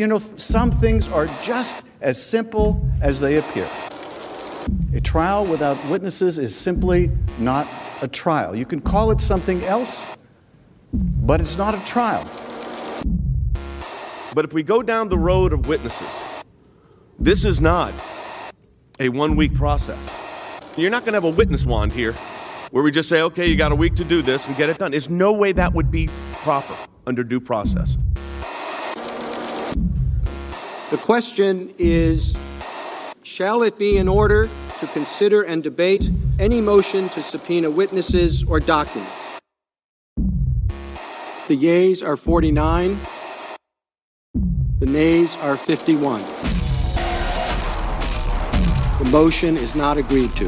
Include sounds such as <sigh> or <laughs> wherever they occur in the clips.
You know, some things are just as simple as they appear. A trial without witnesses is simply not a trial. You can call it something else, but it's not a trial. But if we go down the road of witnesses, this is not a one week process. You're not going to have a witness wand here where we just say, okay, you got a week to do this and get it done. There's no way that would be proper under due process. The question is Shall it be in order to consider and debate any motion to subpoena witnesses or documents? The yeas are 49, the nays are 51. The motion is not agreed to.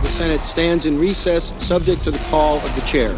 The Senate stands in recess, subject to the call of the chair.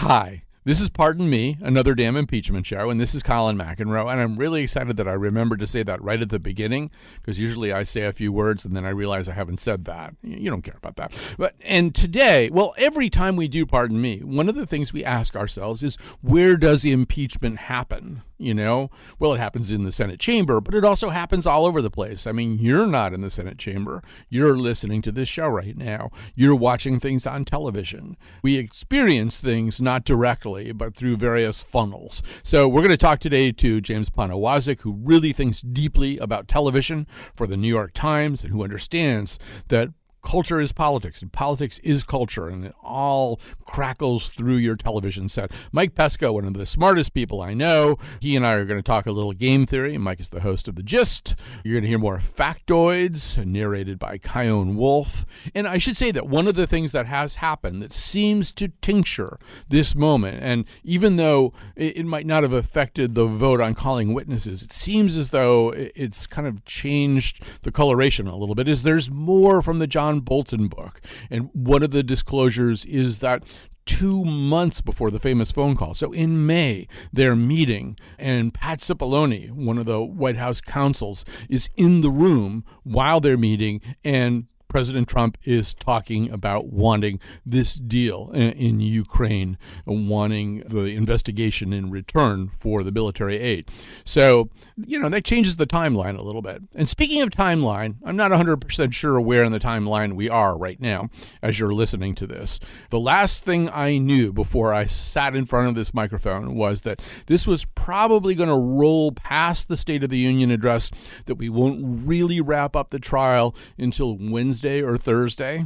Hi. This is Pardon Me, another damn impeachment show, and this is Colin McEnroe, and I'm really excited that I remembered to say that right at the beginning, because usually I say a few words and then I realize I haven't said that. You don't care about that. But and today, well, every time we do Pardon Me, one of the things we ask ourselves is where does impeachment happen? You know, well, it happens in the Senate chamber, but it also happens all over the place. I mean, you're not in the Senate chamber. You're listening to this show right now. You're watching things on television. We experience things not directly, but through various funnels. So we're going to talk today to James Poniewozik, who really thinks deeply about television for the New York Times and who understands that culture is politics and politics is culture and it all crackles through your television set. Mike pesca one of the smartest people i know. He and i are going to talk a little game theory. Mike is the host of the gist. You're going to hear more factoids narrated by chion wolf. And i should say that one of the things that has happened that seems to tincture this moment and even though it, might not have affected the vote on calling witnesses it seems as though it's kind of changed the coloration a little bit is there's more from the john John Bolton book. And one of the disclosures is that two months before the famous phone call. So in May, they're meeting, and Pat Cipollone, one of the White House counsels, is in the room while they're meeting, and President Trump is talking about wanting this deal in Ukraine, wanting the investigation in return for the military aid. So, you know, that changes the timeline a little bit. And speaking of timeline, I'm not 100% sure where in the timeline we are right now as you're listening to this. The last thing I knew before I sat in front of this microphone was that this was probably going to roll past the State of the Union address, that we won't really wrap up the trial until Wednesday Wednesday or Thursday.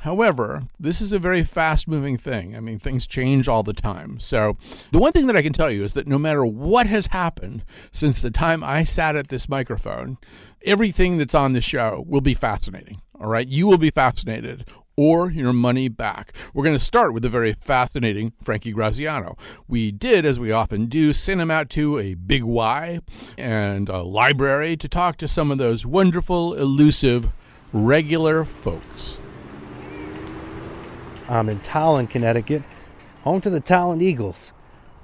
However, this is a very fast moving thing. I mean, things change all the time. So, the one thing that I can tell you is that no matter what has happened since the time I sat at this microphone, everything that's on the show will be fascinating. All right. You will be fascinated or your money back. We're going to start with the very fascinating Frankie Graziano. We did, as we often do, send him out to a big Y and a library to talk to some of those wonderful, elusive regular folks. I'm in Tolland, Connecticut, home to the Tolland Eagles,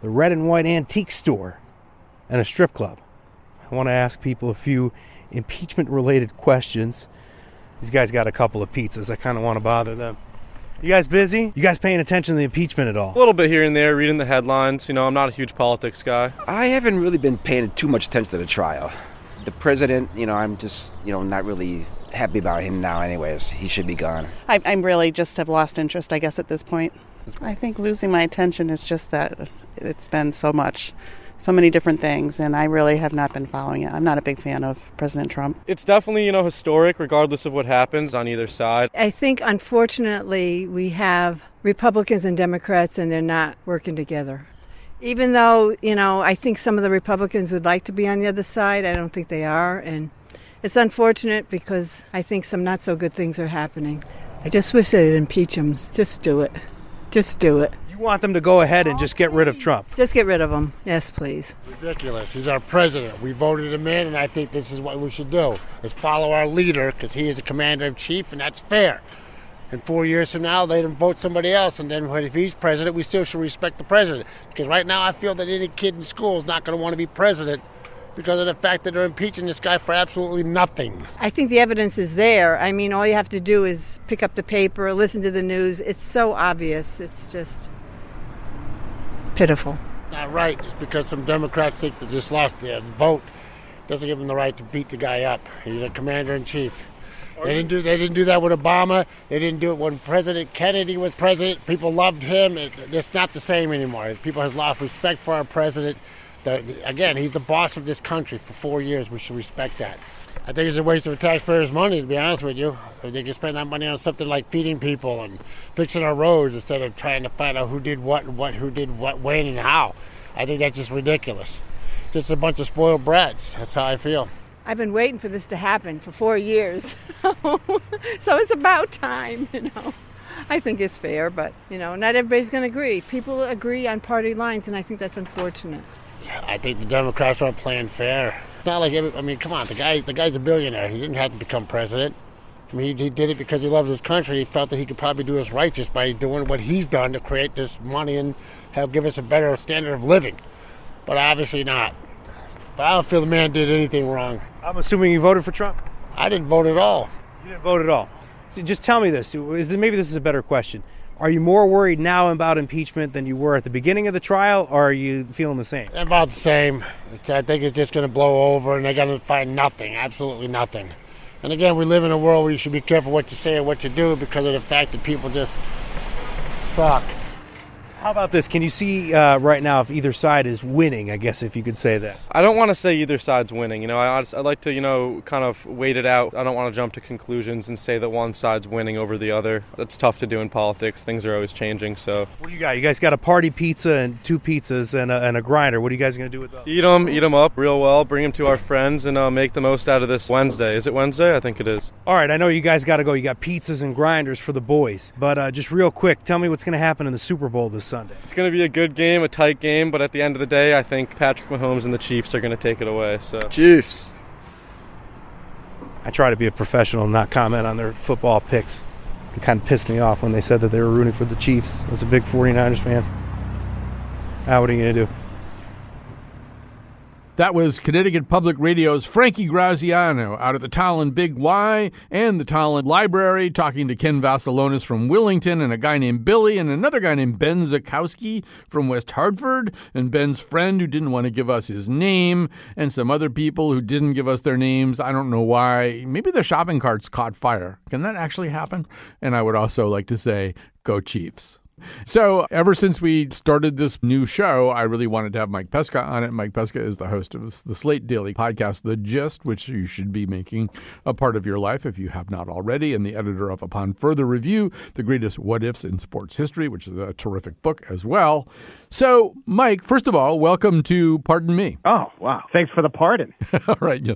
the red and white antique store, and a strip club. I want to ask people a few impeachment related questions. These guys got a couple of pizzas. I kind of want to bother them. You guys busy? You guys paying attention to the impeachment at all? A little bit here and there, reading the headlines. You know, I'm not a huge politics guy. I haven't really been paying too much attention to the trial. The president, you know, I'm just, you know, not really happy about him now, anyways. He should be gone. I, I'm really just have lost interest, I guess, at this point. I think losing my attention is just that it's been so much, so many different things, and I really have not been following it. I'm not a big fan of President Trump. It's definitely, you know, historic, regardless of what happens on either side. I think, unfortunately, we have Republicans and Democrats, and they're not working together. Even though, you know, I think some of the Republicans would like to be on the other side, I don't think they are, and it's unfortunate because I think some not so good things are happening. I just wish they'd impeach him. Just do it. Just do it. You want them to go ahead and just get rid of Trump? Just get rid of him. Yes, please. Ridiculous. He's our president. We voted him in, and I think this is what we should do: is follow our leader because he is a commander in chief, and that's fair. And four years from now, they vote somebody else, and then if he's president, we still should respect the president. Because right now, I feel that any kid in school is not going to want to be president because of the fact that they're impeaching this guy for absolutely nothing. I think the evidence is there. I mean, all you have to do is pick up the paper, listen to the news. It's so obvious. It's just pitiful. Not right, just because some Democrats think they just lost their vote doesn't give them the right to beat the guy up. He's a commander in chief. They didn't do. They didn't do that with Obama. They didn't do it when President Kennedy was president. People loved him. It, it's not the same anymore. People has lost respect for our president. The, the, again, he's the boss of this country for four years. We should respect that. I think it's a waste of taxpayers' money, to be honest with you. If they could spend that money on something like feeding people and fixing our roads instead of trying to find out who did what and what, who did what, when, and how. I think that's just ridiculous. Just a bunch of spoiled brats. That's how I feel. I've been waiting for this to happen for four years. <laughs> so it's about time, you know. I think it's fair, but, you know, not everybody's going to agree. People agree on party lines, and I think that's unfortunate. I think the Democrats aren't playing fair. It's not like every, I mean, come on, the guy the guy's a billionaire. He didn't have to become president. I mean, he, he did it because he loves his country. He felt that he could probably do us righteous by doing what he's done to create this money and help give us a better standard of living. But obviously not. But I don't feel the man did anything wrong. I'm assuming you voted for Trump. I didn't vote at all. You didn't vote at all. Just tell me this. Is this, maybe this is a better question. Are you more worried now about impeachment than you were at the beginning of the trial, or are you feeling the same? About the same. It's, I think it's just going to blow over, and they're going to find nothing, absolutely nothing. And again, we live in a world where you should be careful what you say and what you do because of the fact that people just suck. How about this? Can you see uh, right now if either side is winning? I guess if you could say that. I don't want to say either side's winning. You know, I I like to you know kind of wait it out. I don't want to jump to conclusions and say that one side's winning over the other. That's tough to do in politics. Things are always changing. So what do you got? You guys got a party pizza and two pizzas and a, and a grinder. What are you guys going to do with those? Eat them, eat them up real well. Bring them to our friends and uh, make the most out of this Wednesday. Is it Wednesday? I think it is. All right. I know you guys got to go. You got pizzas and grinders for the boys, but uh, just real quick, tell me what's going to happen in the Super Bowl this Sunday. It's going to be a good game, a tight game, but at the end of the day, I think Patrick Mahomes and the Chiefs are going to take it away. So Chiefs. I try to be a professional and not comment on their football picks. It kind of pissed me off when they said that they were rooting for the Chiefs. As a big 49ers fan, ah, what are you going to do? That was Connecticut Public Radio's Frankie Graziano out at the Tolland Big Y and the Tolland Library talking to Ken Vassilonis from Willington and a guy named Billy and another guy named Ben Zakowski from West Hartford and Ben's friend who didn't want to give us his name and some other people who didn't give us their names. I don't know why. Maybe the shopping carts caught fire. Can that actually happen? And I would also like to say, go Chiefs. So, ever since we started this new show, I really wanted to have Mike Pesca on it. Mike Pesca is the host of the Slate Daily podcast, The Gist, which you should be making a part of your life if you have not already, and the editor of Upon Further Review, The Greatest What Ifs in Sports History, which is a terrific book as well. So, Mike, first of all, welcome to Pardon Me. Oh, wow. Thanks for the pardon. <laughs> all right. Yeah.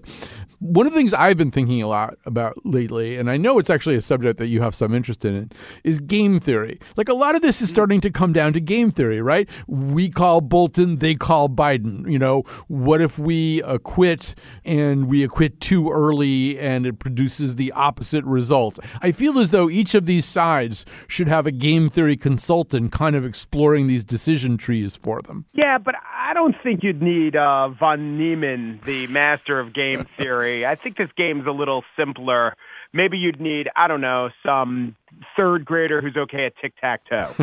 One of the things I've been thinking a lot about lately, and I know it's actually a subject that you have some interest in, is game theory. Like a lot of this is starting to come down to game theory, right? We call Bolton, they call Biden. You know, what if we acquit and we acquit too early and it produces the opposite result? I feel as though each of these sides should have a game theory consultant kind of exploring these decision trees for them. Yeah, but I don't think you'd need uh, von Neumann, the master of game <laughs> theory. I think this game's a little simpler. Maybe you'd need, I don't know, some third grader who's okay at tic tac toe.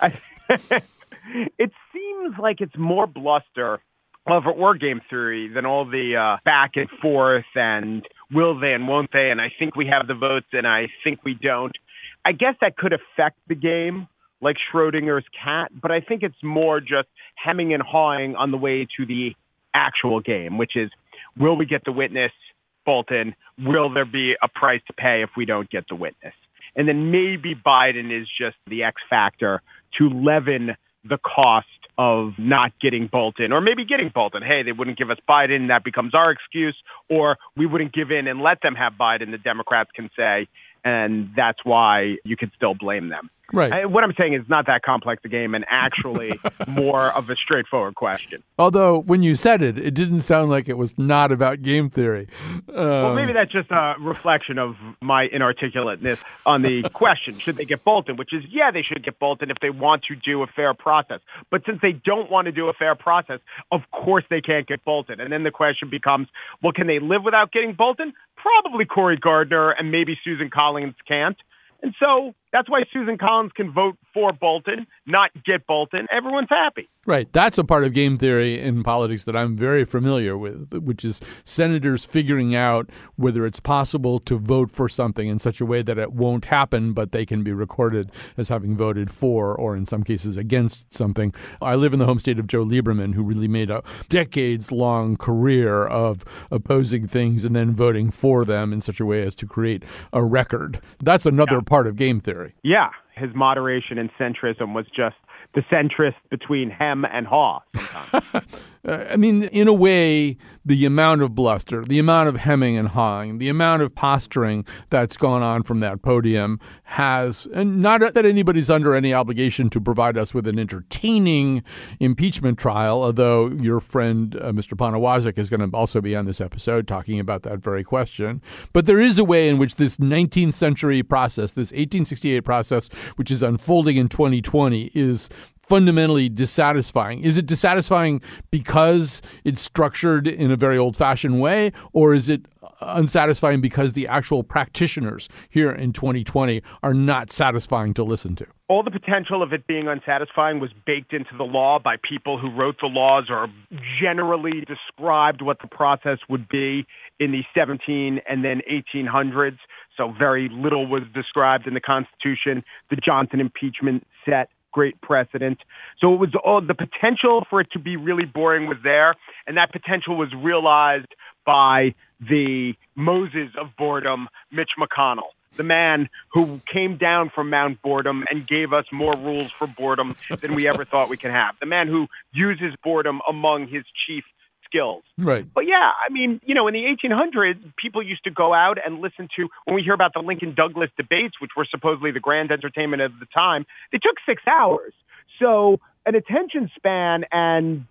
<laughs> <laughs> it seems like it's more bluster of or game theory than all the uh, back and forth and will they and won't they, and I think we have the votes and I think we don't. I guess that could affect the game like Schrodinger's cat, but I think it's more just hemming and hawing on the way to the actual game, which is will we get the witness, Bolton? Will there be a price to pay if we don't get the witness? And then maybe Biden is just the X factor to leaven the cost of not getting Bolton, or maybe getting Bolton. Hey, they wouldn't give us Biden. That becomes our excuse. Or we wouldn't give in and let them have Biden. The Democrats can say, and that's why you could still blame them. Right. I, what I'm saying is not that complex a game and actually <laughs> more of a straightforward question. Although when you said it, it didn't sound like it was not about game theory. Um, well, maybe that's just a reflection of my inarticulateness on the <laughs> question: Should they get Bolton? Which is, yeah, they should get Bolton if they want to do a fair process. But since they don't want to do a fair process, of course they can't get Bolton. And then the question becomes, well, can they live without getting Bolton? Probably Cory Gardner and maybe Susan Collins can't. And so that's why Susan Collins can vote for Bolton, not get Bolton. Everyone's happy. Right. That's a part of game theory in politics that I'm very familiar with, which is senators figuring out whether it's possible to vote for something in such a way that it won't happen, but they can be recorded as having voted for or in some cases against something. I live in the home state of Joe Lieberman, who really made a decades long career of opposing things and then voting for them in such a way as to create a record. That's another yeah. part of game theory. Yeah. His moderation and centrism was just the centrist between hem and haw. <laughs> I mean, in a way, the amount of bluster, the amount of hemming and hawing, the amount of posturing that's gone on from that podium has, and not that anybody's under any obligation to provide us with an entertaining impeachment trial, although your friend uh, Mr. Poniewozik is going to also be on this episode talking about that very question. But there is a way in which this 19th century process, this 1868 process, which is unfolding in 2020, is fundamentally dissatisfying? Is it dissatisfying because it's structured in a very old fashioned way, or is it unsatisfying because the actual practitioners here in 2020 are not satisfying to listen to? All the potential of it being unsatisfying was baked into the law by people who wrote the laws or generally described what the process would be in the 17 and then 1800s. So very little was described in the Constitution. The Johnson impeachment set great precedent. So it was all the potential for it to be really boring was there, and that potential was realized by the Moses of boredom, Mitch McConnell, the man who came down from Mount Boredom and gave us more rules for boredom than we ever thought we could have. The man who uses boredom among his chief skills. Right. But yeah, I mean, you know, in the 1800s, people used to go out and listen to, when we hear about the Lincoln Douglas debates, which were supposedly the grand entertainment of the time, they took six hours. So an attention span and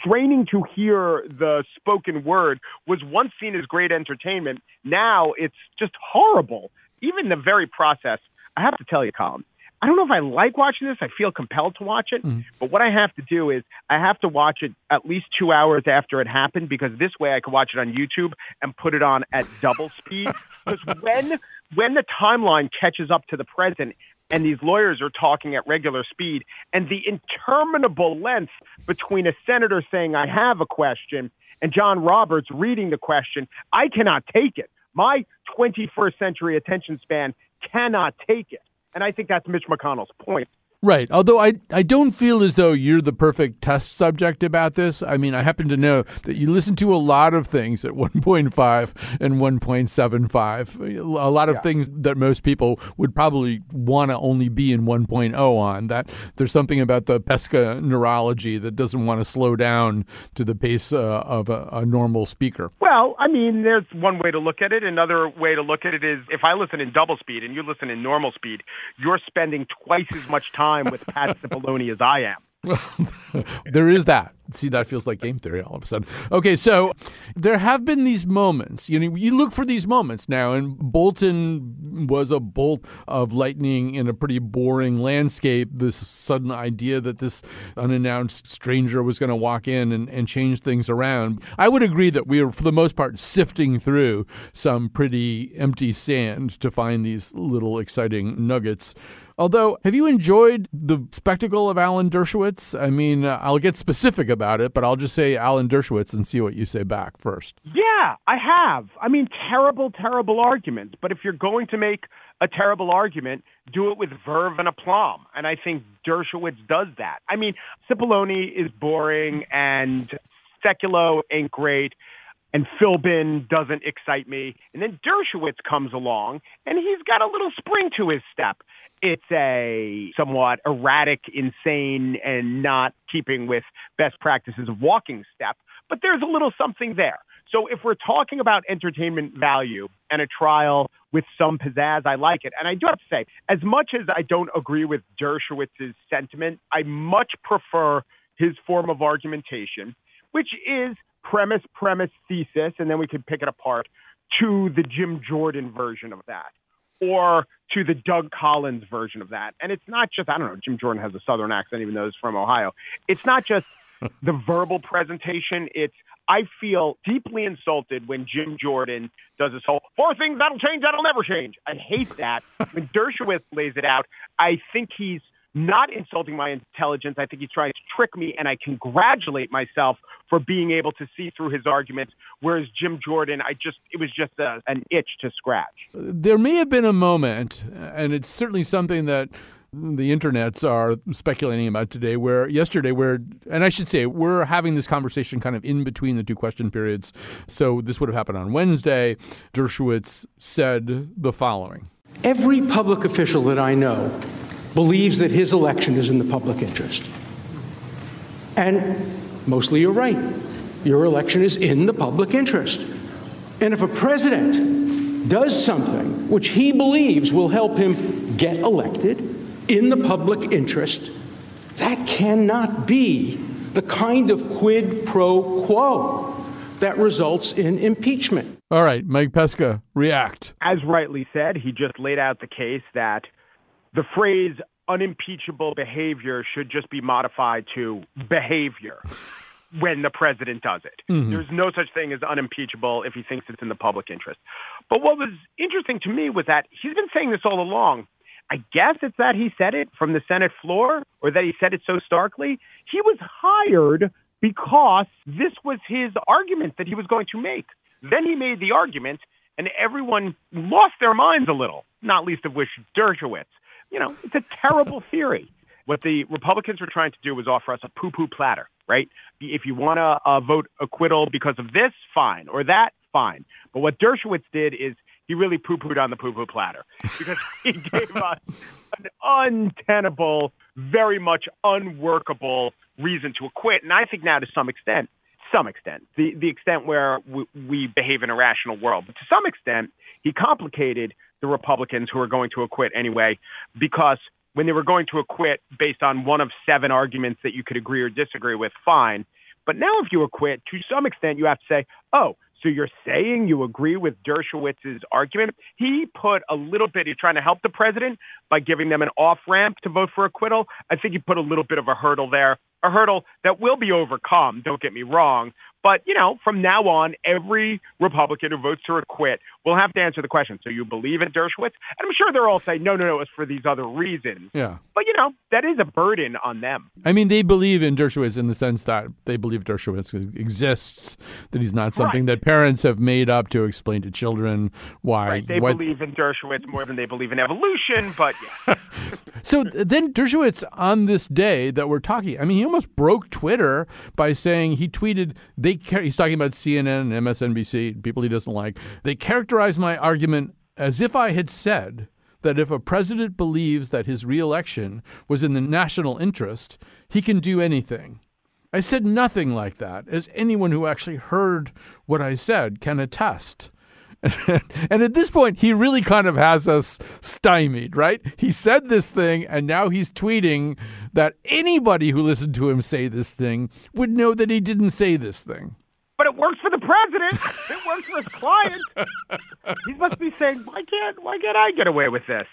straining to hear the spoken word was once seen as great entertainment. Now it's just horrible. Even the very process, I have to tell you, Colin, I don't know if I like watching this. I feel compelled to watch it. Mm. But what I have to do is I have to watch it at least two hours after it happened because this way I can watch it on YouTube and put it on at double speed. <laughs> Because when when the timeline catches up to the present and these lawyers are talking at regular speed and the interminable length between a senator saying I have a question and John Roberts reading the question, I cannot take it. My 21st century attention span cannot take it. And I think that's Mitch McConnell's point. Right. Although I, I don't feel as though you're the perfect test subject about this. I mean, I happen to know that you listen to a lot of things at <laughs> 1.5 and 1.75. A lot of yeah. things that most people would probably want to only be in 1.0 on. That there's something about the pesca neurology that doesn't want to slow down to the pace uh, of a, a normal speaker. Well, I mean, there's one way to look at it. Another way to look at it is if I listen in double speed and you listen in normal speed, you're spending twice as much time time with Pat <laughs> Cipollone as I am. <laughs> there is that. See, that feels like game theory all of a sudden. Okay, so there have been these moments. You know, you look for these moments now, and Bolton was a bolt of lightning in a pretty boring landscape. This sudden idea that this unannounced stranger was going to walk in and, and change things around. I would agree that we are, for the most part, sifting through some pretty empty sand to find these little exciting nuggets. Although, have you enjoyed the spectacle of Alan Dershowitz? I mean, uh, I'll get specific about it, but I'll just say Alan Dershowitz and see what you say back first. Yeah, I have. I mean, terrible, terrible arguments. But if you're going to make a terrible argument, do it with verve and aplomb. And I think Dershowitz does that. I mean, Cipollone is boring and Sekulow ain't great and Philbin doesn't excite me. And then Dershowitz comes along and he's got a little spring to his step it's a somewhat erratic, insane, and not keeping with best practices of walking step, but there's a little something there. So if we're talking about entertainment value and a trial with some pizzazz, I like it. And I do have to say, as much as I don't agree with Dershowitz's sentiment, I much prefer his form of argumentation, which is premise, premise, thesis, and then we could pick it apart to the Jim Jordan version of that or to the Doug Collins version of that. And it's not just, I don't know, Jim Jordan has a southern accent, even though he's from Ohio. It's not just <laughs> the verbal presentation. It's, I feel deeply insulted when Jim Jordan does this whole four things that'll change, that'll never change. I hate that. <laughs> when Dershowitz lays it out, I think he's not insulting my intelligence. I think he's trying to trick me, and I congratulate myself for being able to see through his arguments. Whereas Jim Jordan, I just it was just a, an itch to scratch. There may have been a moment, and it's certainly something that the internets are speculating about today where yesterday where and I should say we're having this conversation kind of in between the two question periods so this would have happened on Wednesday Dershowitz said the following Every public official that I know believes that his election is in the public interest. And mostly you're right. Your election is in the public interest. And if a president does something which he believes will help him get elected in the public interest, that cannot be the kind of quid pro quo that results in impeachment. All right, Mike Pesca, react. As rightly said, he just laid out the case that the phrase unimpeachable behavior should just be modified to behavior when the president does it. Mm-hmm. There's no such thing as unimpeachable if he thinks it's in the public interest. But what was interesting to me was that he's been saying this all along. I guess it's that he said it from the Senate floor or that he said it so starkly. He was hired because this was his argument that he was going to make. Then he made the argument, and everyone lost their minds a little, not least of which Dershowitz you know, it's a terrible theory. What the Republicans were trying to do was offer us a pu pu platter, right? If you want to uh, vote acquittal because of this, fine, or that, fine. But what Dershowitz did is he really poo pooed on the pu pu platter <laughs> because he gave us an untenable, very much unworkable reason to acquit. And I think now to some extent, some extent, the, the extent where we, we behave in a rational world, but to some extent, he complicated the Republicans who are going to acquit anyway, because when they were going to acquit based on one of seven arguments that you could agree or disagree with, fine. But now, if you acquit, to some extent, you have to say, oh, so you're saying you agree with Dershowitz's argument? He put a little bit, he's trying to help the president by giving them an off ramp to vote for acquittal. I think he put a little bit of a hurdle there, a hurdle that will be overcome, don't get me wrong. But, you know, from now on, every Republican who votes to acquit will have to answer the question. So you believe in Dershowitz? And I'm sure they're all saying, no, no, no, it's for these other reasons. Yeah. But, you know, that is a burden on them. I mean, they believe in Dershowitz in the sense that they believe Dershowitz exists, that he's not something Right. that parents have made up to explain to children why. Right. They believe in Dershowitz more than they believe in evolution, but yeah. <laughs> So then Dershowitz on this day that we're talking, I mean, he almost broke Twitter by saying he tweeted they he's talking about CNN and MSNBC, people he doesn't like. They characterized my argument as if I had said that if a president believes that his reelection was in the national interest, he can do anything. I said nothing like that, as anyone who actually heard what I said can attest. <laughs> and at this point, he really kind of has us stymied, right? He said this thing, and now he's tweeting that anybody who listened to him say this thing would know that he didn't say this thing. But it works for the president. It works for his client. he must be saying, why can't why can't I get away with this?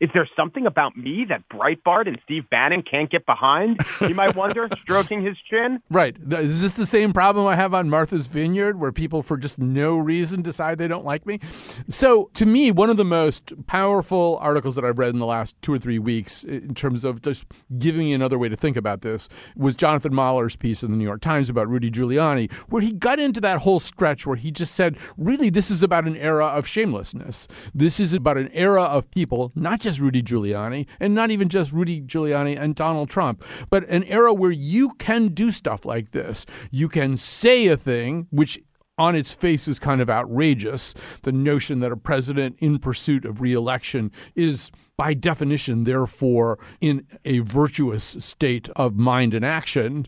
Is there something about me that Breitbart and Steve Bannon can't get behind? He might wonder, <laughs> stroking his chin. Right. Is this the same problem I have on Martha's Vineyard where people, for just no reason, decide they don't like me? So, to me, one of the most powerful articles that I've read in the last two or three weeks, in terms of just giving me another way to think about this, was Jonathan Mahler's piece in the New York Times about Rudy Giuliani, where he got into that whole stretch where he just said, really, this is about an era of shamelessness. This is about an era of people, not just Rudy Giuliani, and not even just Rudy Giuliani and Donald Trump, but an era where you can do stuff like this. You can say a thing, which on its face is kind of outrageous. The notion that a president in pursuit of reelection is, by definition, therefore, in a virtuous state of mind and action.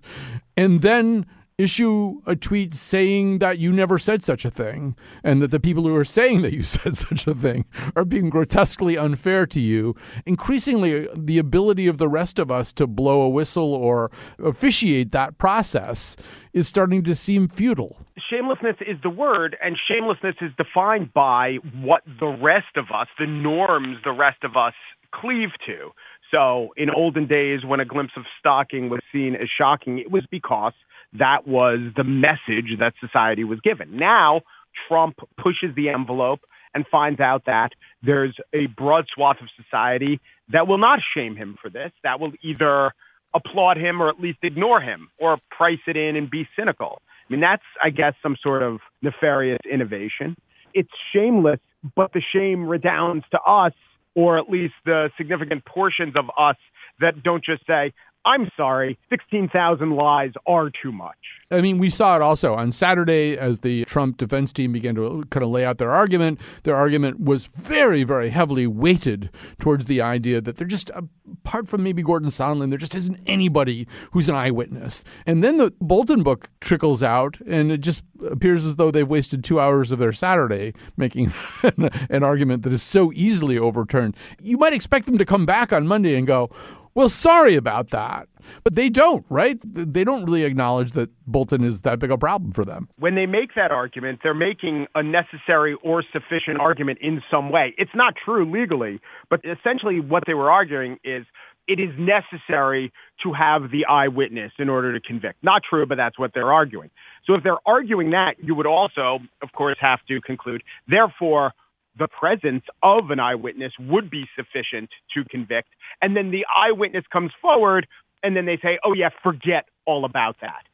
And then issue a tweet saying that you never said such a thing and that the people who are saying that you <laughs> said such a thing are being grotesquely unfair to you. Increasingly, uh, the ability of the rest of us to blow a whistle or officiate that process is starting to seem futile. Shamelessness is the word, and shamelessness is defined by what the rest of us, the norms the rest of us cleave to. So, in olden days, when a glimpse of stocking was seen as shocking, it was because that was the message that society was given. Now, Trump pushes the envelope and finds out that there's a broad swath of society that will not shame him for this, that will either applaud him or at least ignore him or price it in and be cynical. I mean, that's, I guess, some sort of nefarious innovation. It's shameless, but the shame redounds to us, or at least the significant portions of us that don't just say, I'm sorry, 16,000 lies are too much. I mean, we saw it also on Saturday as the Trump defense team began to kind of lay out their argument. Their argument was very, very heavily weighted towards the idea that they're just, uh, apart from maybe Gordon Sondland, there just isn't anybody who's an eyewitness. And then the Bolton book trickles out, and it just appears as though they've wasted two hours of their Saturday making <laughs> an argument that is so easily overturned. You might expect them to come back on Monday and go, well, sorry about that. But they don't, right? They don't really acknowledge that Bolton is that big a problem for them. When they make that argument, they're making a necessary or sufficient argument in some way. It's not true legally, but essentially what they were arguing is it is necessary to have the eyewitness in order to convict. Not true, but that's what they're arguing. So if they're arguing that, you would also, of course, have to conclude, therefore, the presence of an eyewitness would be sufficient to convict. And then the eyewitness comes forward and then they say, oh, yeah, forget all about that.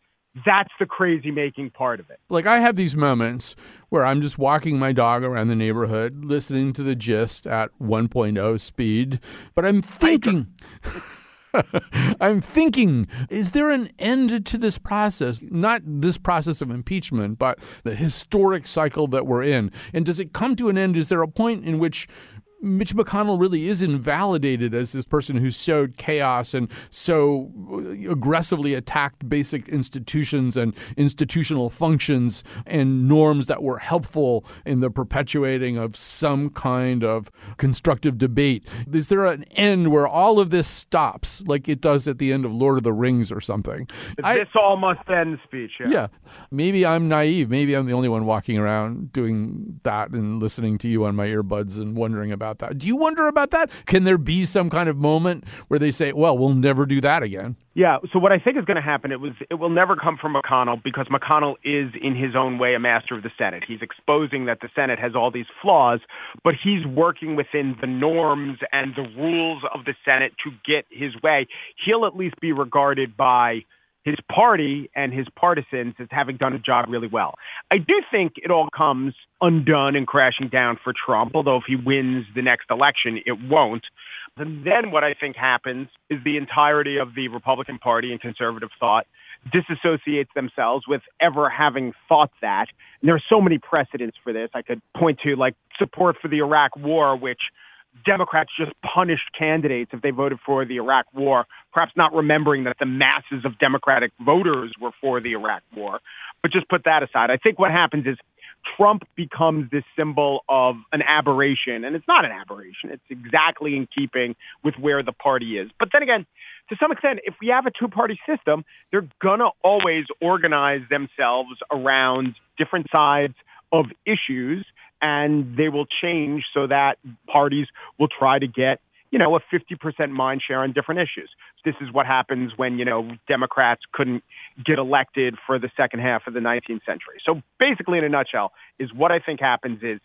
That's the crazy making part of it. Like, I have these moments where I'm just walking my dog around the neighborhood, listening to the gist at 1.0 speed, but I'm thinking. <laughs> <laughs> I'm thinking, is there an end to this process? Not this process of impeachment, but the historic cycle that we're in. And does it come to an end? Is there a point in which Mitch McConnell really is invalidated as this person who sowed chaos and so aggressively attacked basic institutions and institutional functions and norms that were helpful in the perpetuating of some kind of constructive debate. Is there an end where all of this stops, like it does at the end of Lord of the Rings or something? This I, all must end speech. Yeah. yeah. Maybe I'm naive. Maybe I'm the only one walking around doing that and listening to you on my earbuds and wondering about about that. Do you wonder about that? Can there be some kind of moment where they say, "Well, we'll never do that again"? Yeah. So what I think is going to happen, it was it will never come from McConnell because McConnell is in his own way a master of the Senate. He's exposing that the Senate has all these flaws, but he's working within the norms and the rules of the Senate to get his way. He'll at least be regarded by his party and his partisans as having done a job really well. I do think it all comes undone and crashing down for Trump, although if he wins the next election, it won't. And then what I think happens is the entirety of the Republican Party and conservative thought disassociates themselves with ever having thought that. And there are so many precedents for this. I could point to like support for the Iraq War, which Democrats just punished candidates if they voted for the Iraq War, perhaps not remembering that the masses of Democratic voters were for the Iraq War. But just put that aside. I think what happens is Trump becomes this symbol of an aberration, and it's not an aberration. It's exactly in keeping with where the party is. But then again, to some extent, if we have a two party system, they're going to always organize themselves around different sides of issues and they will change so that parties will try to get you know a 50% mind share on different issues. This is what happens when you know democrats couldn't get elected for the second half of the 19th century. So basically in a nutshell is what i think happens is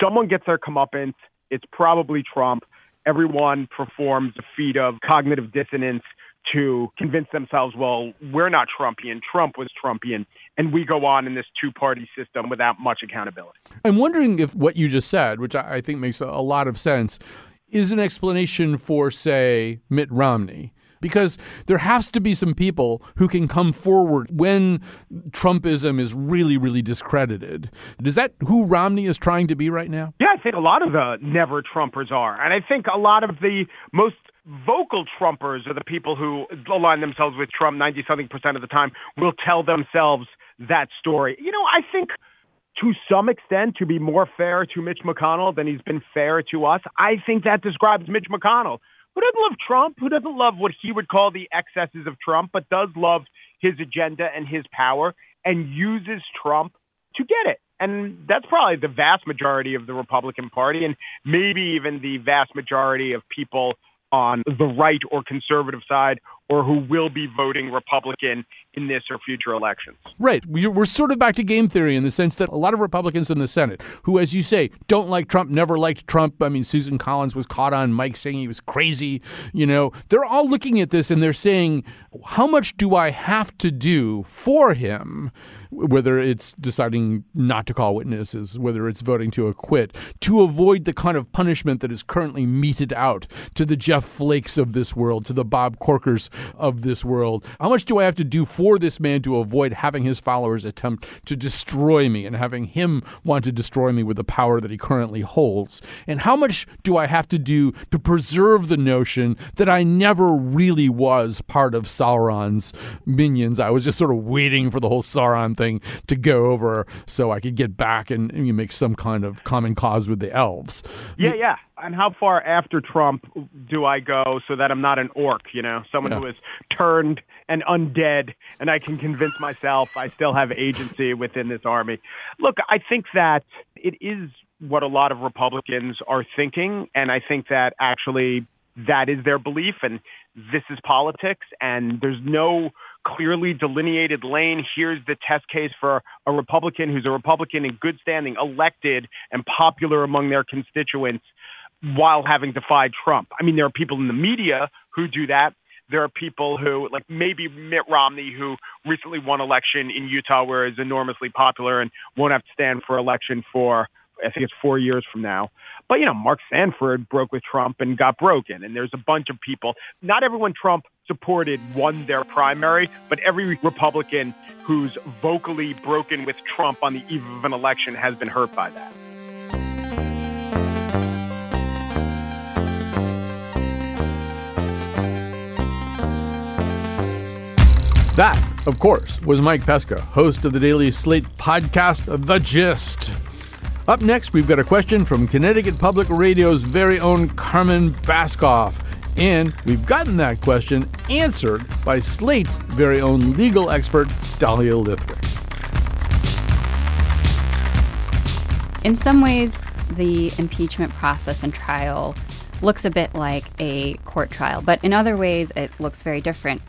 someone gets their comeuppance. It's probably trump. Everyone performs a feat of cognitive dissonance to convince themselves, well, we're not Trumpian, Trump was Trumpian, and we go on in this two party system without much accountability. I'm wondering if what you just said, which I think makes a lot of sense, is an explanation for, say, Mitt Romney Because there has to be some people who can come forward when Trumpism is really, really discredited. Is that who Romney is trying to be right now? Yeah, I think a lot of the never Trumpers are. And I think a lot of the most vocal Trumpers are the people who align themselves with Trump 90 something percent of the time, will tell themselves that story. You know, I think to some extent, to be more fair to Mitch McConnell than he's been fair to us, I think that describes Mitch McConnell, who doesn't love Trump, who doesn't love what he would call the excesses of Trump, but does love his agenda and his power and uses Trump to get it. And that's probably the vast majority of the Republican Party and maybe even the vast majority of people on the right or conservative side or who will be voting Republican in this or future elections. Right. We're sort of back to game theory in the sense that a lot of Republicans in the Senate, who, as you say, don't like Trump, never liked Trump. I mean, Susan Collins was caught on mic saying he was crazy. You know, they're all looking at this and they're saying, how much do I have to do for him? Whether it's deciding not to call witnesses, whether it's voting to acquit, to avoid the kind of punishment that is currently meted out to the Jeff Flakes of this world, to the Bob Corkers of this world. How much do I have to do for this man to avoid having his followers attempt to destroy me and having him want to destroy me with the power that he currently holds? And how much do I have to do to preserve the notion that I never really was part of Sauron's minions? I was just sort of waiting for the whole Sauron thing to go over so I could get back and, and make some kind of common cause with the elves. Yeah, yeah and how far after Trump do I go so that I'm not an orc, you know, someone Yeah. who is turned and undead, and I can convince myself I still have agency within this army? Look, I think that it is what a lot of Republicans are thinking, and I think that actually that is their belief, and this is politics, and there's no clearly delineated lane. Here's the test case for a Republican who's a Republican in good standing, elected and popular among their constituents while having defied Trump. I mean, there are people in the media who do that. There are people who, like maybe Mitt Romney, who recently won election in Utah, where is enormously popular and won't have to stand for election for I think it's four years from now. But you know, Mark Sanford broke with Trump and got broken, and there's a bunch of people. Not everyone Trump supported won their primary, but every Republican who's vocally broken with Trump on the eve of an election has been hurt by that. That, of course, was Mike Pesca, host of the Daily Slate podcast, The Gist. Up next, we've got a question from Connecticut Public Radio's very own Carmen Baskauf. And we've gotten that question answered by Slate's very own legal expert, Dahlia Lithwick. In some ways, the impeachment process and trial looks a bit like a court trial, but in other ways, it looks very different.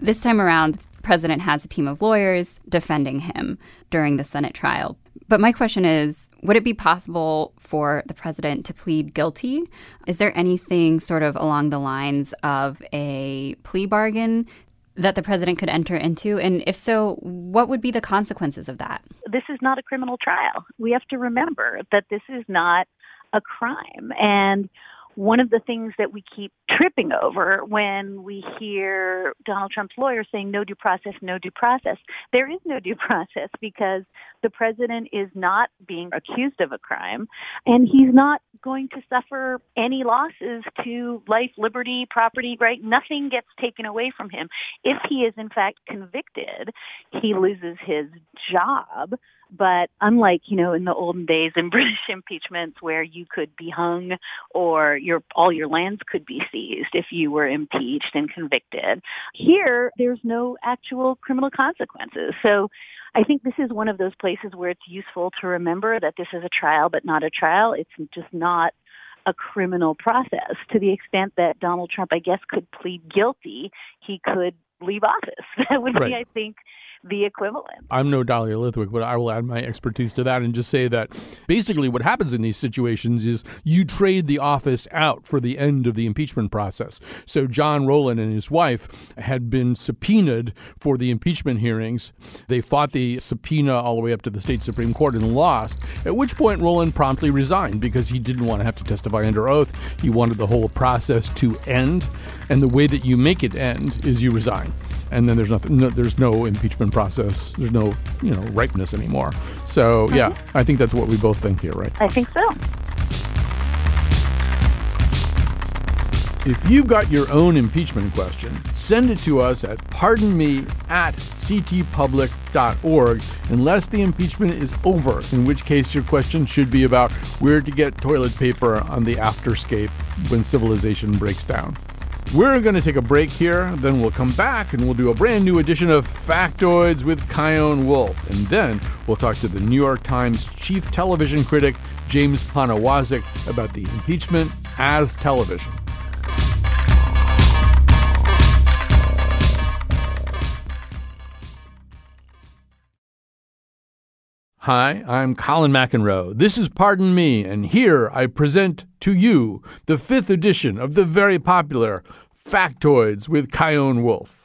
This time around, the president has a team of lawyers defending him during the Senate trial. But my question is would it be possible for the president to plead guilty? Is there anything sort of along the lines of a plea bargain that the president could enter into? And if so, what would be the consequences of that? this is not a criminal trial. We have to remember that this is not a crime. And one of the things that we keep tripping over when we hear Donald Trump's lawyer saying no due process, no due process, there is no due <laughs> process because the president is not being accused of a crime and he's not going to suffer any losses to life, liberty, property, right? Nothing gets taken away from him. If he is in fact convicted, he loses his job. But unlike, you know, in the olden days in <laughs> British impeachments where you could be hung or your all your lands could be seized if you were impeached and convicted, here there's no actual criminal consequences. So I think this is one of those places where it's useful to remember that this is a trial but not a trial. It's just not a criminal process to the extent that Donald Trump, I guess, could plead guilty, he could leave office. <laughs> That would be, I think, the equivalent. I'm no Dahlia Lithwick, but I will add my expertise to that and just say that basically what happens in these situations is you trade the office out for the end of the impeachment process. So John Rowland and his wife had been subpoenaed for the impeachment hearings. They fought the subpoena all the way up to the state Supreme Court and lost, at which point Rowland promptly resigned because he didn't want to have to testify under oath. He wanted the whole process to end. And the way that you make it end is you resign and then there's nothing no, there's no impeachment process. There's no you know ripeness anymore. So yeah uh-huh. i think that's what we both think here right? I think so. if you've got your own impeachment question send it to us at pardonme at ctpublic.org unless the impeachment is over in which case your question should be about where to get toilet paper on the afterscape when civilization breaks down we're going to take a break here, then we'll come back and we'll do a brand new edition of Factoids with Chion Wolf. And then we'll talk to the New York Times chief television critic, James Poniewozik, about the impeachment as television. Hi, I'm Colin McEnroe. This is Pardon Me, and here I present to you the fifth edition of the very popular Factoids with Chion Wolf.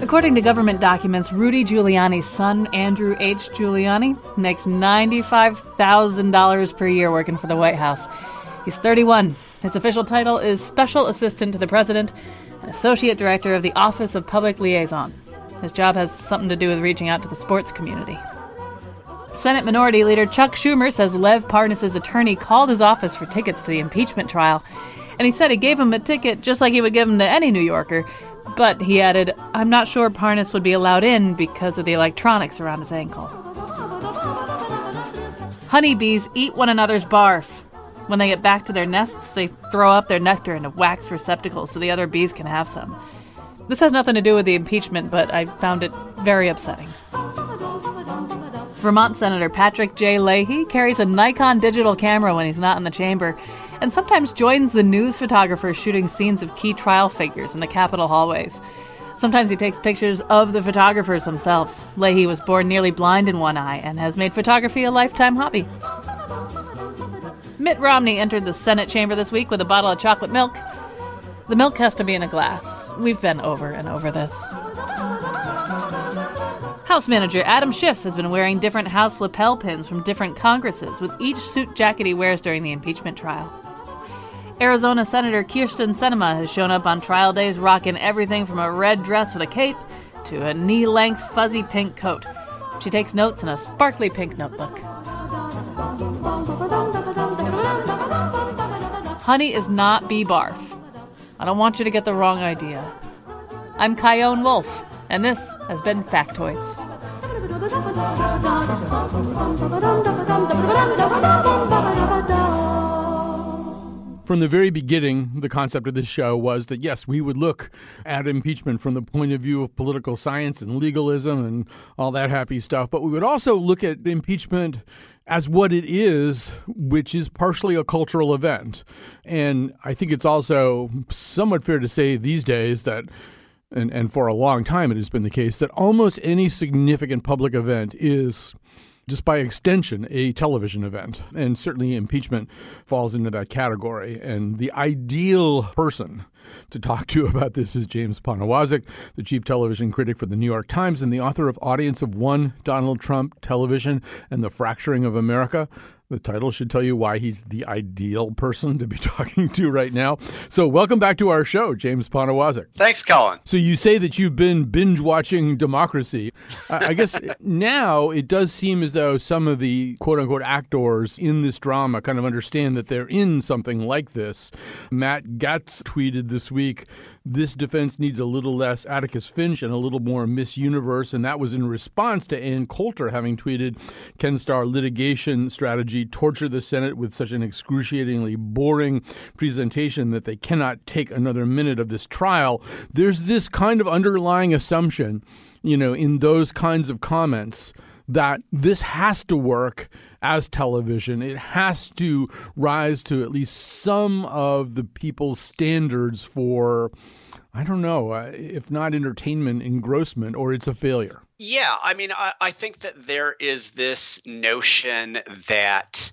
According to government documents, Rudy Giuliani's son, Andrew H. Giuliani, makes $95,000 per year working for the White House. He's 31. His official title is Special Assistant to the President Associate Director of the Office of Public Liaison. His job has something to do with reaching out to the sports community. Senate Minority Leader Chuck Schumer says Lev Parnas' attorney called his office for tickets to the impeachment trial, and he said he gave him a ticket just like he would give them to any New Yorker. But he added, I'm not sure Parnas would be allowed in because of the electronics around his ankle. Honeybees eat one another's barf. When they get back to their nests, they throw up their nectar into wax receptacles so the other bees can have some. This has nothing to do with the impeachment, but I found it very upsetting. Vermont Senator Patrick J. Leahy carries a Nikon digital camera when he's not in the chamber, and sometimes joins the news photographers shooting scenes of key trial figures in the Capitol hallways. Sometimes he takes pictures of the photographers themselves. Leahy was born nearly blind in one eye and has made photography a lifetime hobby. Mitt Romney entered the Senate chamber this week with a bottle of chocolate milk. The milk has to be in a glass. We've been over and over this. House manager Adam Schiff has been wearing different House lapel pins from different Congresses with each suit jacket he wears during the impeachment trial. Arizona Senator Kyrsten Sinema has shown up on trial days rocking everything from a red dress with a cape to a knee length fuzzy pink coat. She takes notes in a sparkly pink notebook. Honey is not bee barf. I don't want you to get the wrong idea. I'm Chion Wolf, and this has been Factoids. From the very beginning, the concept of this show was that yes, we would look at impeachment from the point of view of political science and legalism and all that happy stuff, but we would also look at impeachment as what it is, which is partially a cultural event. And I think it's also somewhat fair to say these days that and, and for a long time it has been the case that almost any significant public event is just by extension, a television event. And certainly impeachment falls into that category. And the ideal person to talk to you about this is James Poniewozik, the chief television critic for the New York Times and the author of Audience of One Donald Trump Television and the Fracturing of America. The title should tell you why he's the ideal person to be <laughs> talking to right now. So, welcome back to our show, James Poniewozik. Thanks, Colin. So, you say that you've been binge watching Democracy. I I guess <laughs> now it does seem as though some of the quote unquote actors in this drama kind of understand that they're in something like this. Matt Gaetz tweeted this week this defense needs a little less Atticus Finch and a little more Miss Universe. And that was in response to Ann Coulter having tweeted Ken Starr litigation strategy torture the Senate with such an excruciatingly boring presentation that they cannot take another minute of this trial. There's this kind of underlying assumption, you know, in those kinds of comments that this has to work as television. It has to rise to at least some of the people's standards for, I don't know, uh, if not entertainment, engrossment, or it's a failure. Yeah, I mean, I, I think that there is this notion that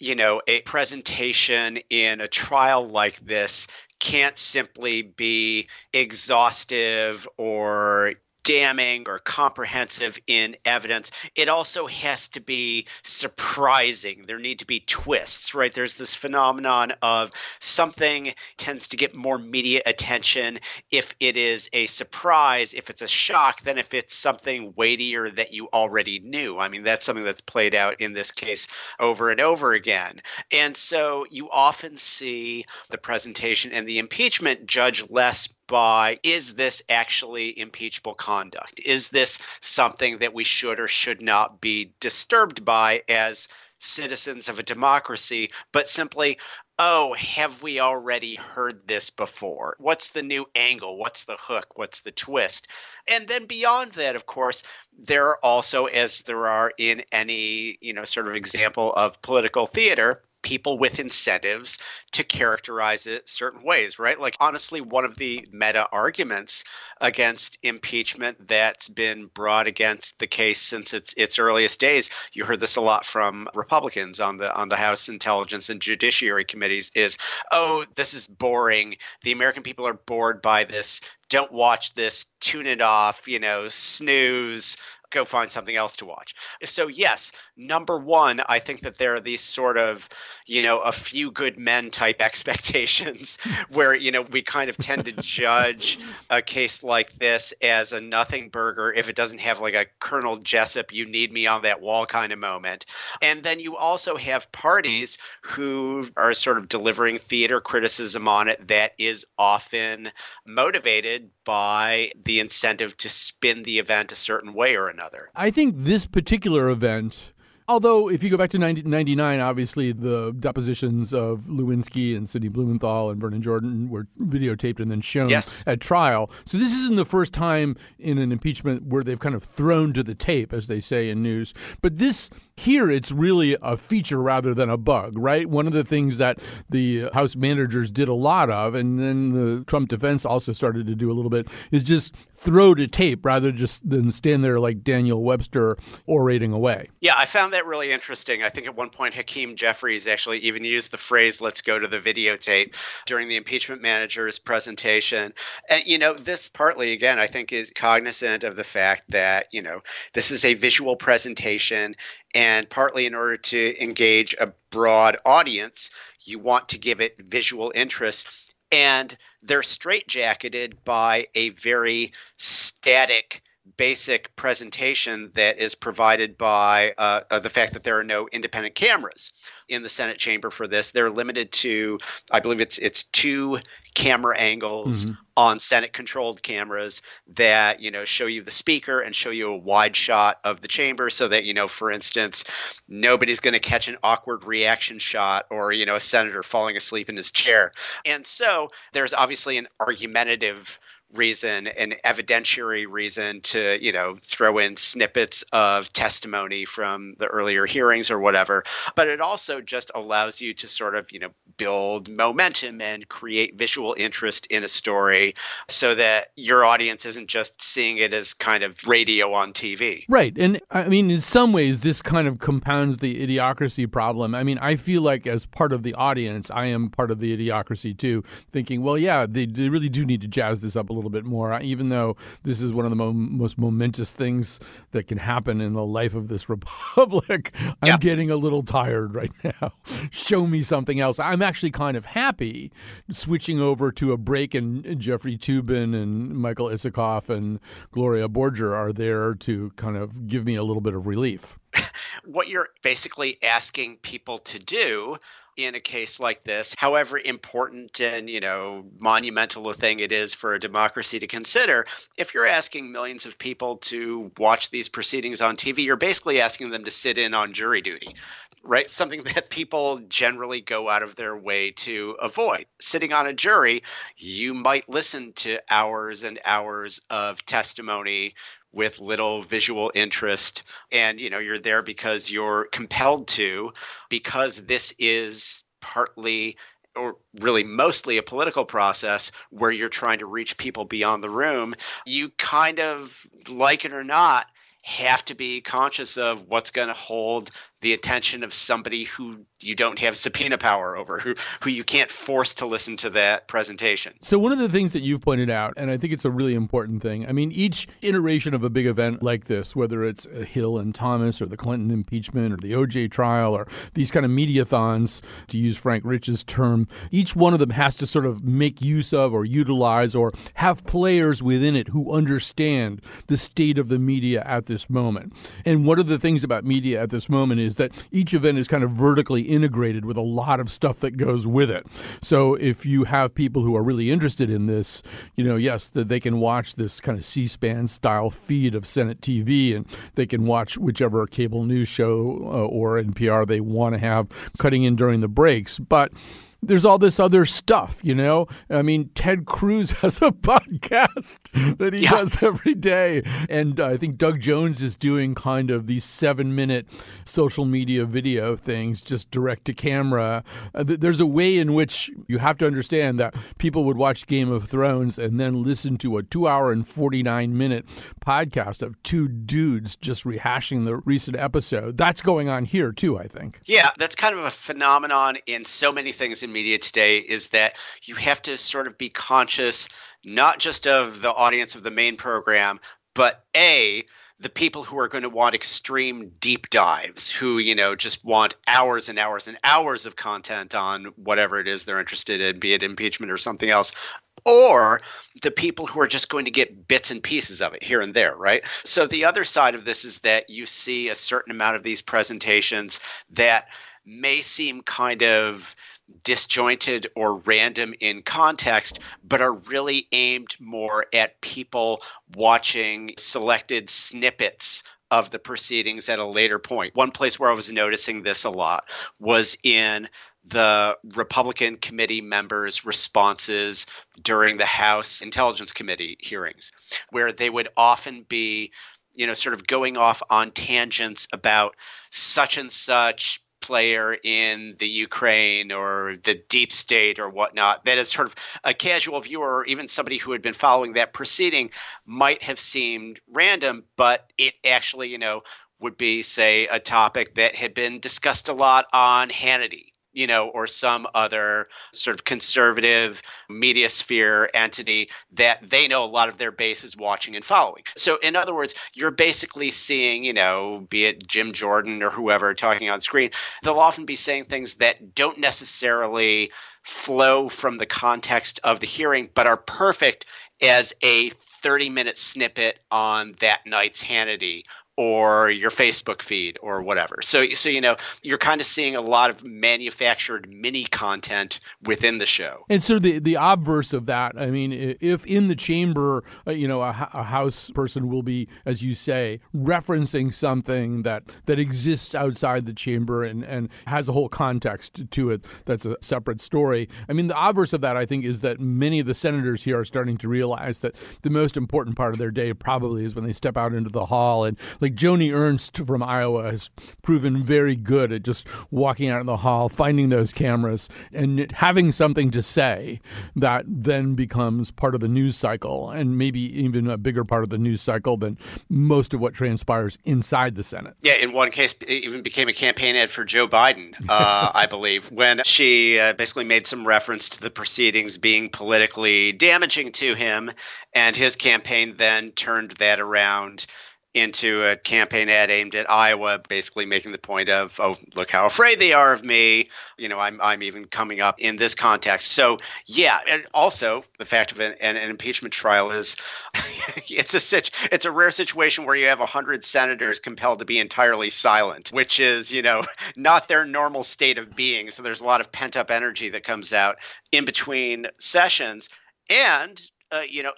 you know, a presentation in a trial like this can't simply be exhaustive or damning or comprehensive in evidence. It also has to be surprising. There need to be twists, right? There's this phenomenon of something tends to get more media attention if it is a surprise, if it's a shock, than if it's something weightier that you already knew. I mean, that's something that's played out in this case over and over again. And so you often see the presentation and the impeachment judge less by is this actually impeachable conduct? Is this something that we should or should not be disturbed by as citizens of a democracy, but simply, oh, have we already heard this before? What's the new angle? What's the hook? What's the twist? And then beyond that, of course, there are also, as there are in any, you know, sort of example of political theater, people with incentives to characterize it certain ways, right? Like, honestly, one of the meta arguments against impeachment that's been brought against the case since its its earliest days, you heard this a lot from Republicans on the on the House Intelligence and Judiciary committees, is oh, this is boring. The American people are bored by this. Don't watch this. Tune it off. You know, snooze go find something else to watch. So yes, number one, I think that there are these sort of, you know, a few good men type <laughs> expectations <laughs> where, you know, we kind of tend to judge a case like this as a nothing burger if it doesn't have like a Colonel Jessup, you need me on that wall kind of moment. And then you also have parties who are sort of delivering theater criticism on it that is often motivated by the incentive to spin the event a certain way or another. I think this particular event Although, if you go back to 1999, obviously the depositions of Lewinsky and Sidney Blumenthal and Vernon Jordan were videotaped and then shown yes. at trial. So this isn't the first time in an impeachment where they've kind of thrown to the tape, as they say in news. But this here, it's really a feature rather than a bug, right? One of the things that the House managers did a lot of, and then the Trump defense also started to do a little bit, is just throw to tape rather just than stand there like Daniel Webster orating away. Yeah, I found that really interesting. I think at one point Hakeem Jeffries actually even used the phrase "Let's go to the videotape" during the impeachment manager's presentation. And you know, this partly again I think is cognizant of the fact that you know this is a visual presentation, and partly in order to engage a broad audience, you want to give it visual interest and they're straitjacketed by a very static basic presentation that is provided by uh, uh, the fact that there are no independent cameras in the Senate chamber for this. They're limited to, I believe it's it's two camera angles mm-hmm. on Senate controlled cameras that you know show you the speaker and show you a wide shot of the chamber, so that you know, for instance, nobody's going to catch an awkward reaction shot or you know a senator falling asleep in his chair. And so there's obviously an argumentative reason an evidentiary reason to you know throw in snippets of testimony from the earlier hearings or whatever. But it also just allows you to sort of you know build momentum and create visual interest in a story so that your audience isn't just seeing it as kind of radio on TV right. And i mean in some ways this kind of compounds the idiocracy problem. I mean i feel like as part of the audience i am part of the idiocracy too thinking well yeah they, they really do need to jazz this up a little little bit more, even though this is one of the mo- most momentous things that can happen in the life of this <laughs> republic. I'm getting a little tired right now. <laughs> Show me something else. I'm actually kind of happy switching over to a break, and Jeffrey Toobin and Michael Isikoff and Gloria Borger are there to kind of give me a little bit of relief. <laughs> what you're basically asking people to do in a case like this, however important and, you know, monumental a thing it is for a democracy to consider, if you're asking millions of people to watch these proceedings on TV, you're basically asking them to sit in on jury duty right? Something <laughs> that people generally go out of their way to avoid. Sitting on a jury, you might listen to hours and hours of testimony with little visual interest and you know you're there because you're compelled to because this is partly or really mostly a political process where you're trying to reach people beyond the room you kind of like it or not have to be conscious of what's going to hold the attention of somebody who you don't have subpoena power over, who who you can't force to listen to that presentation. So one of the things that you've pointed out, and I think it's a really important thing. I mean, each iteration of a big event like this, whether it's Hill and Thomas or the Clinton impeachment or the OJ trial or these kind of mediathons, to use Frank Rich's term, each one of them has to sort of make use of or utilize or have players within it who understand the state of the media at this moment. And one of the things about media at this moment is that each event is kind of vertically integrated with a lot of stuff that goes with it. So if you have people who are really interested in this, you know, yes, that they can watch this kind of C-SPAN style feed of Senate TV, and they can watch whichever cable news show uh, or NPR they want to have cutting in during the breaks, but there's all this other stuff, you know? I mean, Ted Cruz <laughs> has a podcast that he yeah. does every day. And I think Doug Jones is doing kind of these seven minute social media video things, just direct to camera. Uh, there's a way in which you have to understand that people would watch Game of Thrones and then listen to a two hour and 49 minute podcast of two dudes just rehashing the recent episode. That's going on here, too, I think. Yeah, that's kind of a phenomenon in so many things in media today is that you have to sort of be conscious not just of the audience of the main program, but A, the people who are going to want extreme deep dives, who, you know, just want hours and hours and hours of content on whatever it is they're interested in, be it impeachment or something else, or the people who are just going to get bits and pieces of it here and there, right? So the other side of this is that you see a certain amount of these presentations that may seem kind of disjointed or random in context, but are really aimed more at people watching selected snippets of the proceedings at a later point. One place where I was noticing this a lot was in the Republican committee members' responses during the House Intelligence Committee hearings, where they would often be, you know, sort of going off on tangents about such and such player in the Ukraine or the deep state or whatnot that is sort of a casual viewer or even somebody who had been following that proceeding might have seemed random, but it actually, you know, would be, say, a topic that had been discussed a lot on Hannity you know, or some other sort of conservative media sphere entity that they know a lot of their base is watching and following. So, in other words, you're basically seeing, you know, be it Jim Jordan or whoever talking on screen, they'll often be saying things that don't necessarily flow from the context of the hearing, but are perfect as a 30 minute snippet on that night's Hannity or your Facebook feed or whatever. So so you know, you're kind of seeing a lot of manufactured mini content within the show. And so the the obverse of that, I mean, if in the chamber, uh, you know, a, a, house person will be as you say, referencing something that that exists outside the chamber and and has a whole context to it that's a separate story. I mean, the obverse of that I think is that many of the senators here are starting to realize that the most important part of their day probably is when they step out into the hall and like like Joni Ernst from Iowa has proven very good at just walking out in the hall, finding those cameras, and having something to say that then becomes part of the news cycle and maybe even a bigger part of the news cycle than most of what transpires inside the Senate. Yeah, in one case, it even became a campaign ad for Joe Biden, uh, I believe, <laughs> when she uh, basically made some reference to the proceedings being politically damaging to him, and his campaign then turned that around into a campaign ad aimed at Iowa, basically making the point of, oh, look how afraid they are of me. You know, I'm, I'm even coming up in this context. So, yeah, and also the fact of an, an, an impeachment trial is <laughs> it's a it's a rare situation where you have 100 senators compelled to be entirely silent, which is, you know, <laughs> not their normal state of being. So there's a lot of pent up energy that comes out in between sessions. And uh, you know,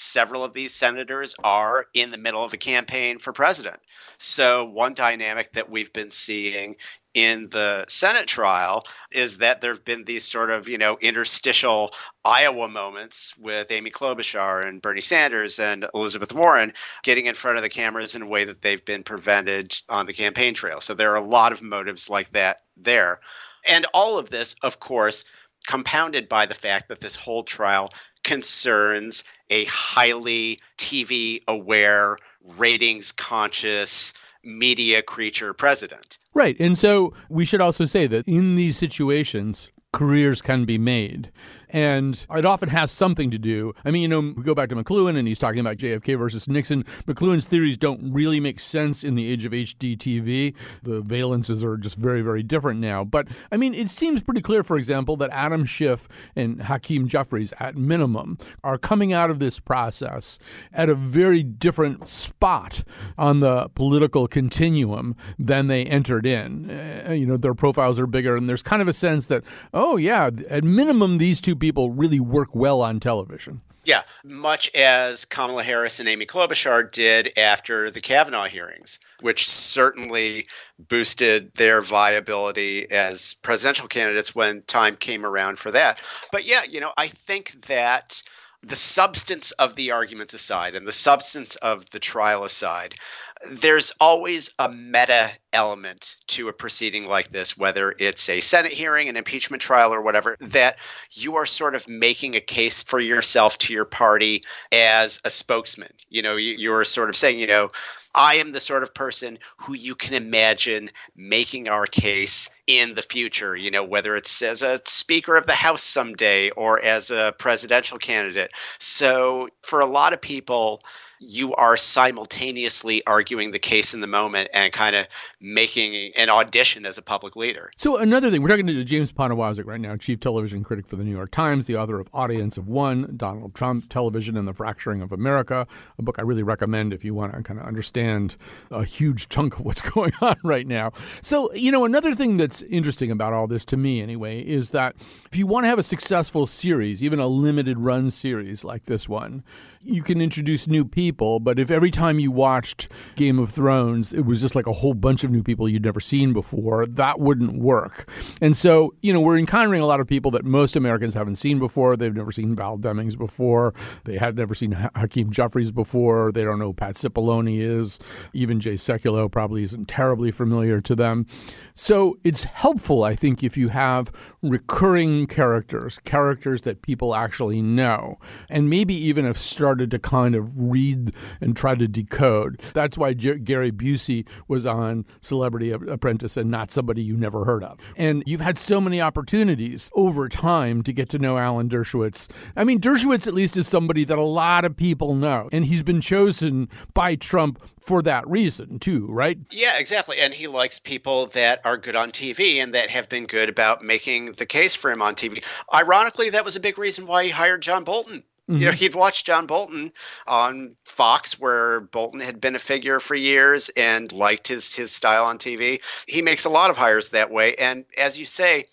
several of these senators are in the middle of a campaign for president. So, one dynamic that we've been seeing in the Senate trial is that there have been these sort of, you know, interstitial Iowa moments with Amy Klobuchar and Bernie Sanders and Elizabeth Warren getting in front of the cameras in a way that they've been prevented on the campaign trail. So there are a lot of motives like that there. And all of this, of course, compounded by the fact that this whole trial concerns a highly TV aware, ratings conscious, media creature president. Right. And so we should also say that in these situations, careers can be made. And it often has something to do. I mean, you know, we go back to McLuhan and he's talking about JFK versus Nixon. McLuhan's theories don't really make sense in the age of HD TV. The valences are just very, very different now. But I mean, it seems pretty clear, for example, that Adam Schiff and Hakeem Jeffries, at minimum, are coming out of this process at a very different spot on the political continuum than they entered in. Uh, you know, their profiles are bigger, and there's kind of a sense that, oh, yeah, at minimum, these two people really work well on television. Yeah, much as Kamala Harris and Amy Klobuchar did after the Kavanaugh hearings, which certainly boosted their viability as presidential candidates when time came around for that. But yeah, you know, I think that the substance of the arguments aside and the substance of the trial aside, there's always a meta element to a proceeding like this, whether it's a Senate hearing, an impeachment trial, or whatever, that you are sort of making a case for yourself to your party as a spokesman. You know, you, are sort of saying, you know, I am the sort of person who you can imagine making our case in the future, you know, whether it's as a Speaker of the House someday or as a presidential candidate. So for a lot of people, you are simultaneously arguing the case in the moment and kind of making an audition as a public leader. So another thing, we're talking to James Poniewozik right now, chief television critic for the New York Times, the author of Audience of One, Donald Trump, Television and the Fracturing of America, a book I really recommend if you want to kind of understand a huge chunk of what's <laughs> going on right now. So, you know, another thing that's interesting about all this to me anyway is that if you want to have a successful series, even a limited run series like this one, you can introduce new people, but if every time you watched Game of Thrones, it was just like a whole bunch of new people you'd never seen before, that wouldn't work. And so, you know, we're encountering a lot of people that most Americans haven't seen before. They've never seen Val Demings before. They had never seen Hakeem Jeffries before. They don't know who Pat Cipollone is. Even Jay Sekulow probably isn't terribly familiar to them. So it's helpful, I think, if you have recurring characters, characters that people actually know, and maybe even have started to kind of read and try to decode. That's why Gary Busey was on Celebrity Apprentice and not somebody you never heard of. And you've had so many opportunities over time to get to know Alan Dershowitz. I mean, Dershowitz at least is somebody that a lot of people know, and he's been chosen by Trump for that reason too, right? Yeah, exactly. And he likes people that are good on TV and that have been good about making the case for him on TV. Ironically, that was a big reason why he hired John Bolton Mm-hmm. You know, mm-hmm. he'd watched John Bolton on Fox, where Bolton had been a figure for years and liked his his style on TV. He makes a lot of hires that way, and as you say,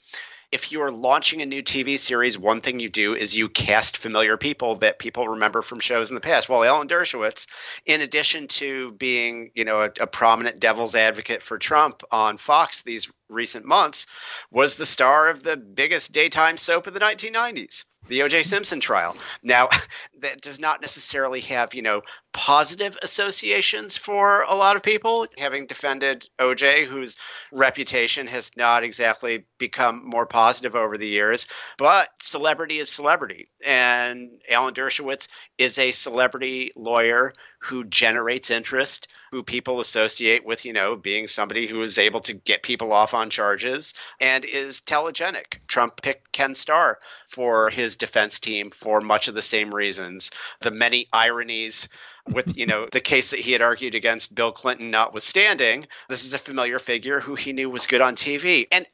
if you're launching a new TV series, one thing you do is you cast familiar people that people remember from shows in the past. Well, Alan Dershowitz, in addition to being, you know, a, a prominent devil's advocate for Trump on Fox these recent months, was the star of the biggest daytime soap of the 1990s the O.J. Simpson trial. Now, <laughs> that does not necessarily have, you know, positive associations for a lot of people. Having defended O.J., whose reputation has not exactly become more positive over the years, but celebrity is celebrity. And Alan Dershowitz is a celebrity lawyer who generates interest, who people associate with, you know, being somebody who is able to get people off on charges and is telegenic. Trump picked Ken Starr for his defense team for much of the same reasons. The many ironies with you know the case that he had argued against Bill Clinton notwithstanding, this is a familiar figure who he knew was good on TV. And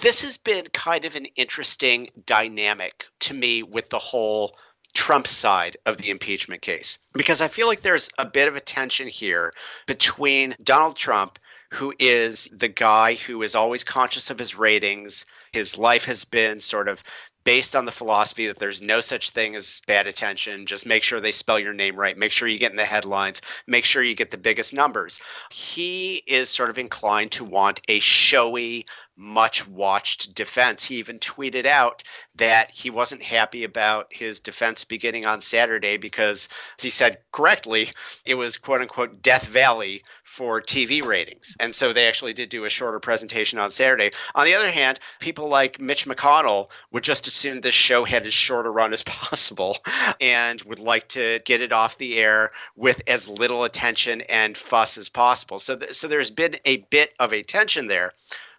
this has been kind of an interesting dynamic to me with the whole Trump side of the impeachment case. Because I feel like there's a bit of a tension here between Donald Trump, who is the guy who is always conscious of his ratings. His life has been sort of based on the philosophy that there's no such thing as bad attention. Just make sure they spell your name right. Make sure you get in the headlines. Make sure you get the biggest numbers. He is sort of inclined to want a showy, much watched defense. He even tweeted out that he wasn't happy about his defense beginning on Saturday because, as he said correctly, it was quote unquote Death Valley for TV ratings. And so they actually did do a shorter presentation on Saturday. On the other hand, people like Mitch McConnell would just assume this show had as short a run as <laughs> possible and would like to get it off the air with as little attention and fuss as possible. So, th- so there's been a bit of a tension there.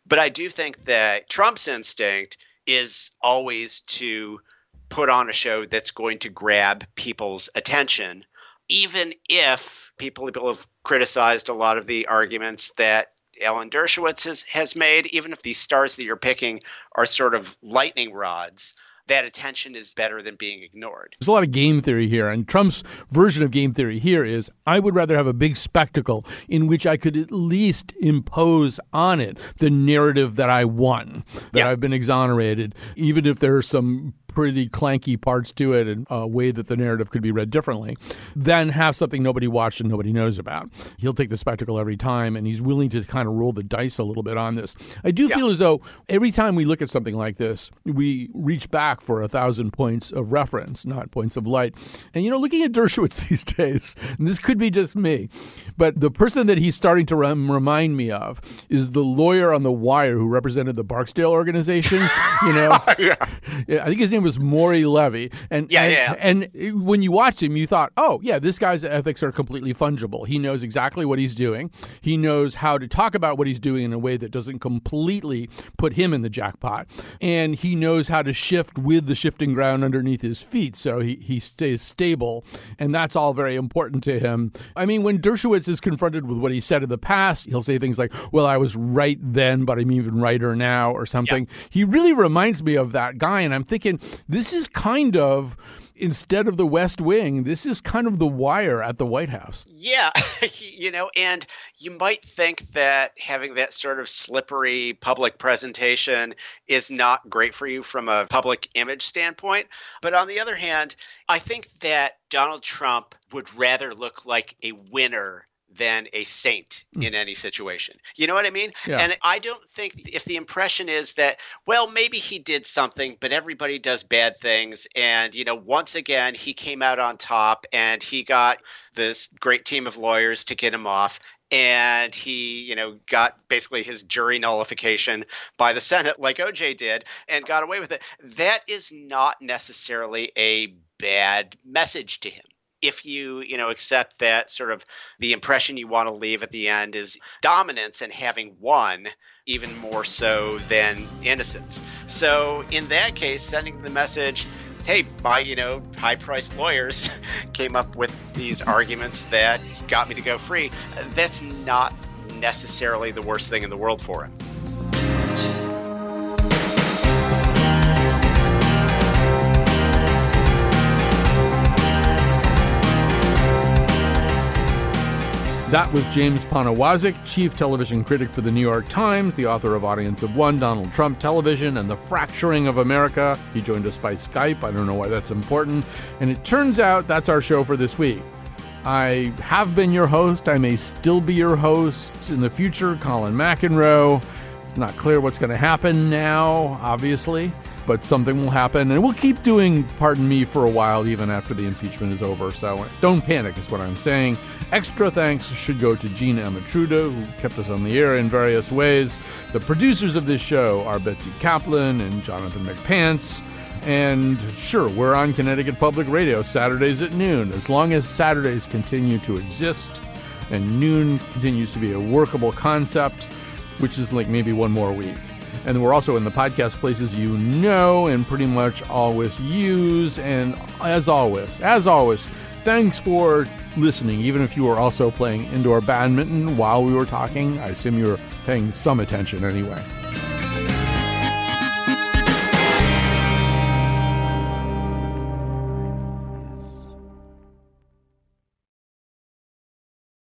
But I do think that Trump's instinct is always to put on a show that's going to grab people's attention, even if people people have criticized a lot of the arguments that Alan Dershowitz has, has made, even if these stars that you're picking are sort of lightning rods that attention is better than being ignored. There's a lot of game theory here, and Trump's version of game theory here is I would rather have a big spectacle in which I could at least impose on it the narrative that I won, that yeah. I've been exonerated, even if there are some pretty clanky parts to it and a way that the narrative could be read differently, than have something nobody watched and nobody knows about. He'll take the spectacle every time, and he's willing to kind of roll the dice a little bit on this. I do yeah. feel as though every time we look at something like this, we reach back for a thousand points of reference, not points of light. And, you know, looking at Dershowitz <laughs> these days, and this could be just me, but the person that he's starting to remind me of is the lawyer on The Wire who represented the Barksdale organization. You know, <laughs> yeah. I think his name was Maury Levy, and yeah, and, yeah. and when you watched him, you thought, oh yeah, this guy's ethics are completely fungible. He knows exactly what he's doing. He knows how to talk about what he's doing in a way that doesn't completely put him in the jackpot, and he knows how to shift with the shifting ground underneath his feet, so he he stays stable, and that's all very important to him. I mean, when Dershowitz is confronted with what he said in the past, he'll say things like, "Well, I was right then, but I'm even righter now," or something. Yeah. He really reminds me of that guy, and I'm thinking this is kind of instead of the West Wing, this is kind of the wire at the White House. Yeah, <laughs> you know, and you might think that having that sort of slippery public presentation is not great for you from a public image standpoint. But on the other hand, I think that Donald Trump would rather look like a winner than a saint mm. in any situation. You know what I mean? Yeah. And I don't think if the impression is that, well, maybe he did something, but everybody does bad things. And, you know, once again, he came out on top and he got this great team of lawyers to get him off and he, you know, got basically his jury nullification by the Senate, like OJ did, and got away with it. That is not necessarily a bad message to him if you you know accept that sort of the impression you want to leave at the end is dominance and having won even more so than innocence. So in that case sending the message hey my you know high priced lawyers <laughs> came up with these arguments that got me to go free that's not necessarily the worst thing in the world for him That was James Poniewozik, chief television critic for the New York Times, the author of Audience of One, Donald Trump Television, and The Fracturing of America. He joined us by Skype. I don't know why that's important. And it turns out that's our show for this week. I have been your host. I may still be your host in the future, Colin McEnroe. It's not clear what's going to happen now, obviously but something will happen. And we'll keep doing Pardon Me for a while, even after the impeachment is over. So don't panic, is what I'm saying. Extra thanks should go to Gina Amatruda, who kept us on the air in various ways. The producers of this show are Betsy Kaplan and Jonathan McPants. And sure, we're on Connecticut Public Radio Saturdays at noon. As long as Saturdays continue to exist and noon continues to be a workable concept, which is like maybe one more week. And we're also in the podcast places you know and pretty much always use. And as always, as always, thanks for listening, even if you were also playing indoor badminton while we were talking. I assume you were paying some attention anyway.